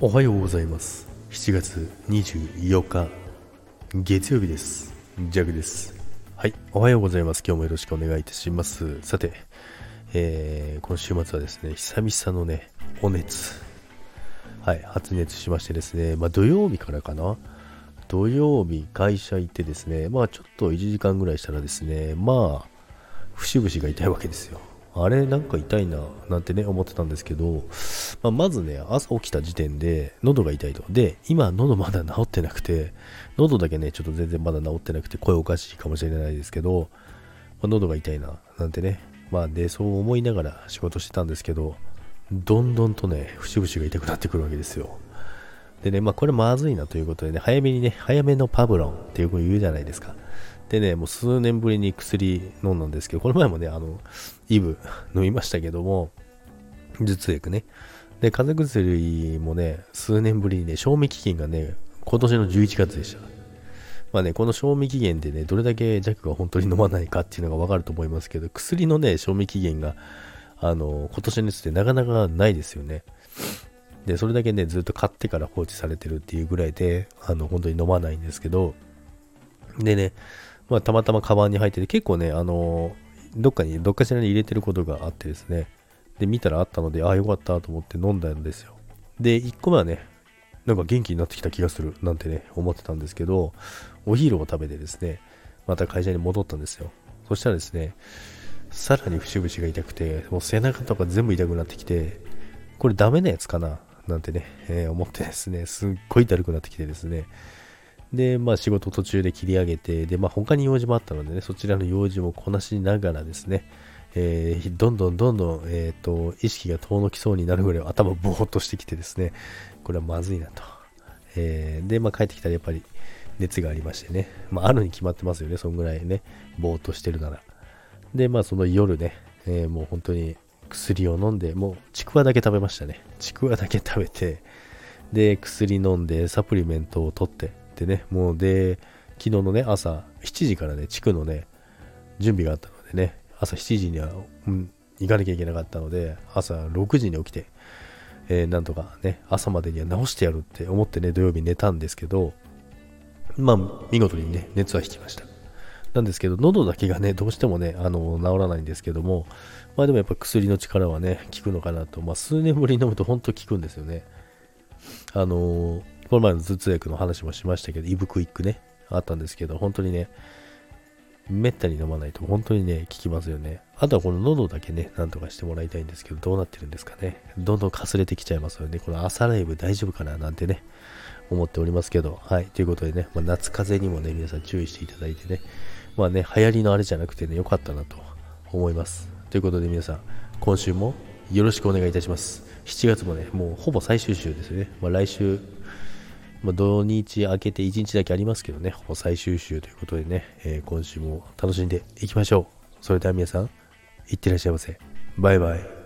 おはようございます。7月24日月曜日です。ジャグです。はいおはようございます。今日もよろしくお願いいたします。さて、えー、今週末はですね久々のねお熱。はい発熱しましてですねまあ土曜日からかな。土曜日会社行ってですねまあちょっと1時間ぐらいしたらですねまあ節々が痛いわけですよ。あれなんか痛いななんてね思ってたんですけど、まあ、まずね朝起きた時点で喉が痛いと。で今喉まだ治ってなくて喉だけねちょっと全然まだ治ってなくて声おかしいかもしれないですけど、まあ、喉が痛いななんてね。まあでそう思いながら仕事してたんですけどどんどんとね節々が痛くなってくるわけですよ。でねまあこれまずいなということでね早めにね早めのパブロンってよく言うじゃないですか。でね、もう数年ぶりに薬飲んだんですけど、この前もね、あの、イブ 飲みましたけども、頭痛薬ね。で、風邪薬もね、数年ぶりにね、賞味期限がね、今年の11月でした。まあね、この賞味期限でね、どれだけ弱が本当に飲まないかっていうのがわかると思いますけど、薬のね、賞味期限が、あの、今年のやつってなかなかないですよね。で、それだけね、ずっと買ってから放置されてるっていうぐらいで、あの、本当に飲まないんですけど、でね、まあ、たまたまカバンに入ってて、結構ね、あのどっかに、どっかしらに入れてることがあってですね、で、見たらあったので、ああ、よかったと思って飲んだんですよ。で、1個目はね、なんか元気になってきた気がするなんてね、思ってたんですけど、お昼を食べてですね、また会社に戻ったんですよ。そしたらですね、さらに節々が痛くて、もう背中とか全部痛くなってきて、これダメなやつかななんてね、えー、思ってですね、すっごいだるくなってきてですね、で、まあ仕事途中で切り上げて、で、まあ他に用事もあったのでね、そちらの用事もこなしながらですね、えー、どんどんどんどん、えっ、ー、と、意識が遠のきそうになるぐらい頭ぼーっとしてきてですね、これはまずいなと。えー、で、まあ帰ってきたらやっぱり熱がありましてね、まああるに決まってますよね、そんぐらいね、ぼーっとしてるなら。で、まあその夜ね、えー、もう本当に薬を飲んで、もうちくわだけ食べましたね。ちくわだけ食べて、で、薬飲んで、サプリメントを取って、ってね、もうで、昨日のね、朝7時からね、地区のね、準備があったのでね、朝7時には、うん、行かなきゃいけなかったので、朝6時に起きて、えー、なんとかね、朝までには直してやるって思ってね、土曜日寝たんですけど、まあ、見事にね、熱は引きました。なんですけど、喉だけがね、どうしてもね、あの、治らないんですけども、まあでもやっぱ薬の力はね、効くのかなと、まあ数年ぶりに飲むと本当効くんですよね。あのーこの前の頭痛薬の話もしましたけど、イブクイックね、あったんですけど、本当にね、めったに飲まないと本当にね、効きますよね。あとはこの喉だけね、なんとかしてもらいたいんですけど、どうなってるんですかね。どんどんかすれてきちゃいますよね。この朝ライブ大丈夫かななんてね、思っておりますけど、はい。ということでね、まあ、夏風邪にもね、皆さん注意していただいてね、まあね、流行りのあれじゃなくてね、良かったなと思います。ということで皆さん、今週もよろしくお願いいたします。7月もね、もうほぼ最終週ですよね。まあ、来週まあ、土日明けて1日だけありますけどね、最終週ということでね、えー、今週も楽しんでいきましょう。それでは皆さん、いってらっしゃいませ。バイバイ。